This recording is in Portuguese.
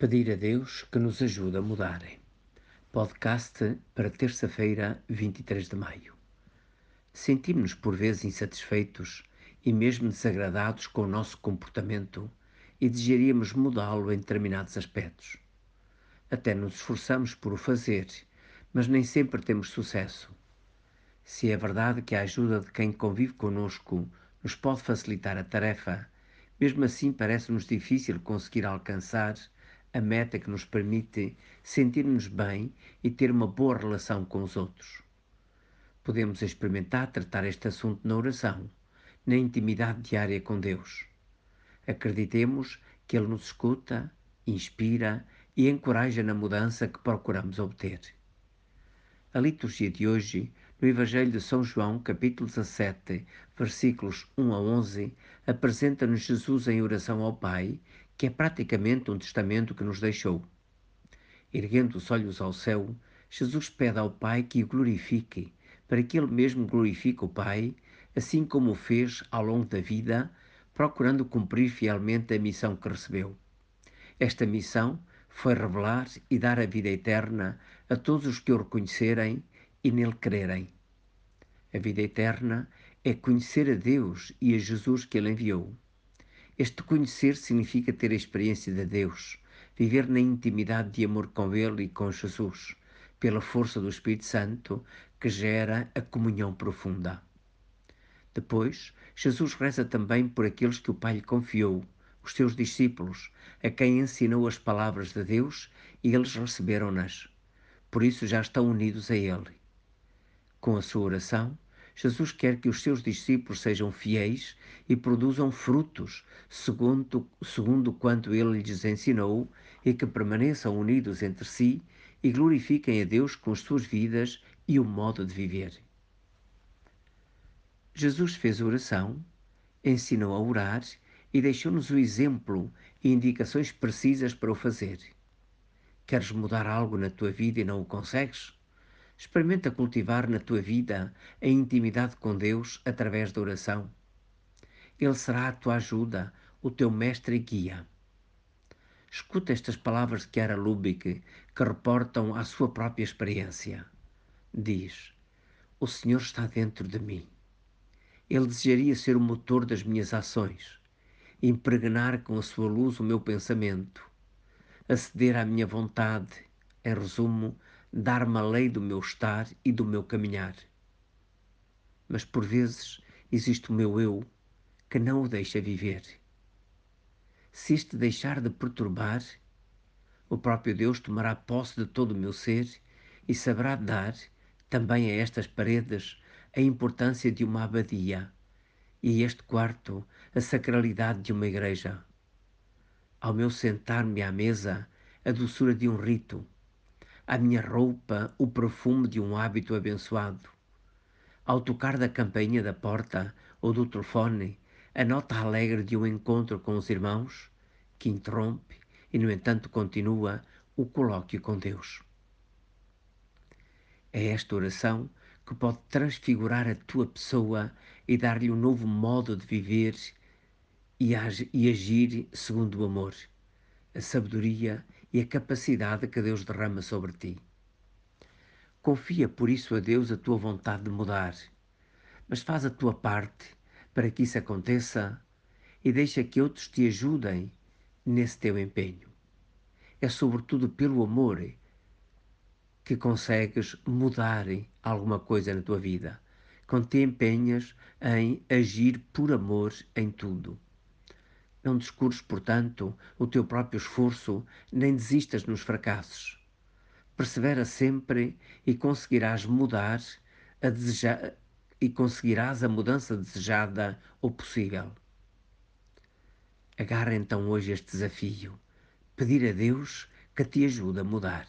Pedir a Deus que nos ajude a mudar. Podcast para terça-feira, 23 de maio. Sentimos-nos por vezes insatisfeitos e mesmo desagradados com o nosso comportamento e desejaríamos mudá-lo em determinados aspectos. Até nos esforçamos por o fazer, mas nem sempre temos sucesso. Se é verdade que a ajuda de quem convive conosco nos pode facilitar a tarefa, mesmo assim parece-nos difícil conseguir alcançar a meta que nos permite sentir-nos bem e ter uma boa relação com os outros. Podemos experimentar tratar este assunto na oração, na intimidade diária com Deus. Acreditemos que Ele nos escuta, inspira e encoraja na mudança que procuramos obter. A liturgia de hoje, no Evangelho de São João, capítulo 17, versículos 1 a 11, apresenta-nos Jesus em oração ao Pai que é praticamente um testamento que nos deixou. Erguendo os olhos ao céu, Jesus pede ao Pai que o glorifique, para que ele mesmo glorifique o Pai, assim como o fez ao longo da vida, procurando cumprir fielmente a missão que recebeu. Esta missão foi revelar e dar a vida eterna a todos os que o reconhecerem e nele crerem. A vida eterna é conhecer a Deus e a Jesus que ele enviou. Este conhecer significa ter a experiência de Deus, viver na intimidade de amor com Ele e com Jesus, pela força do Espírito Santo que gera a comunhão profunda. Depois, Jesus reza também por aqueles que o Pai lhe confiou, os seus discípulos, a quem ensinou as palavras de Deus e eles receberam-nas. Por isso já estão unidos a Ele. Com a sua oração, Jesus quer que os seus discípulos sejam fiéis e produzam frutos, segundo, segundo quanto ele lhes ensinou, e que permaneçam unidos entre si e glorifiquem a Deus com as suas vidas e o modo de viver. Jesus fez oração, ensinou a orar e deixou-nos o exemplo e indicações precisas para o fazer. Queres mudar algo na tua vida e não o consegues? Experimenta cultivar na tua vida a intimidade com Deus através da oração. Ele será a tua ajuda, o teu mestre e guia. Escuta estas palavras de Chiara Lubick que reportam a sua própria experiência. Diz: O Senhor está dentro de mim. Ele desejaria ser o motor das minhas ações, impregnar com a sua luz o meu pensamento, aceder à minha vontade, em resumo, dar-me a lei do meu estar e do meu caminhar. Mas por vezes existe o meu eu que não o deixa viver. Se este deixar de perturbar, o próprio Deus tomará posse de todo o meu ser e saberá dar também a estas paredes a importância de uma abadia e a este quarto a sacralidade de uma igreja. Ao meu sentar-me à mesa, a doçura de um rito à minha roupa o perfume de um hábito abençoado. Ao tocar da campainha da porta ou do telefone, a nota alegre de um encontro com os irmãos, que interrompe e, no entanto, continua o colóquio com Deus. É esta oração que pode transfigurar a tua pessoa e dar-lhe um novo modo de viver e agir segundo o amor, a sabedoria e a capacidade que Deus derrama sobre ti. Confia por isso a Deus a tua vontade de mudar, mas faz a tua parte para que isso aconteça e deixa que outros te ajudem nesse teu empenho. É sobretudo pelo amor que consegues mudar alguma coisa na tua vida, quando te empenhas em agir por amor em tudo. Não descures, portanto, o teu próprio esforço, nem desistas nos fracassos. Persevera sempre e conseguirás mudar a desejar e conseguirás a mudança desejada ou possível. Agarra então hoje este desafio, pedir a Deus que te ajude a mudar.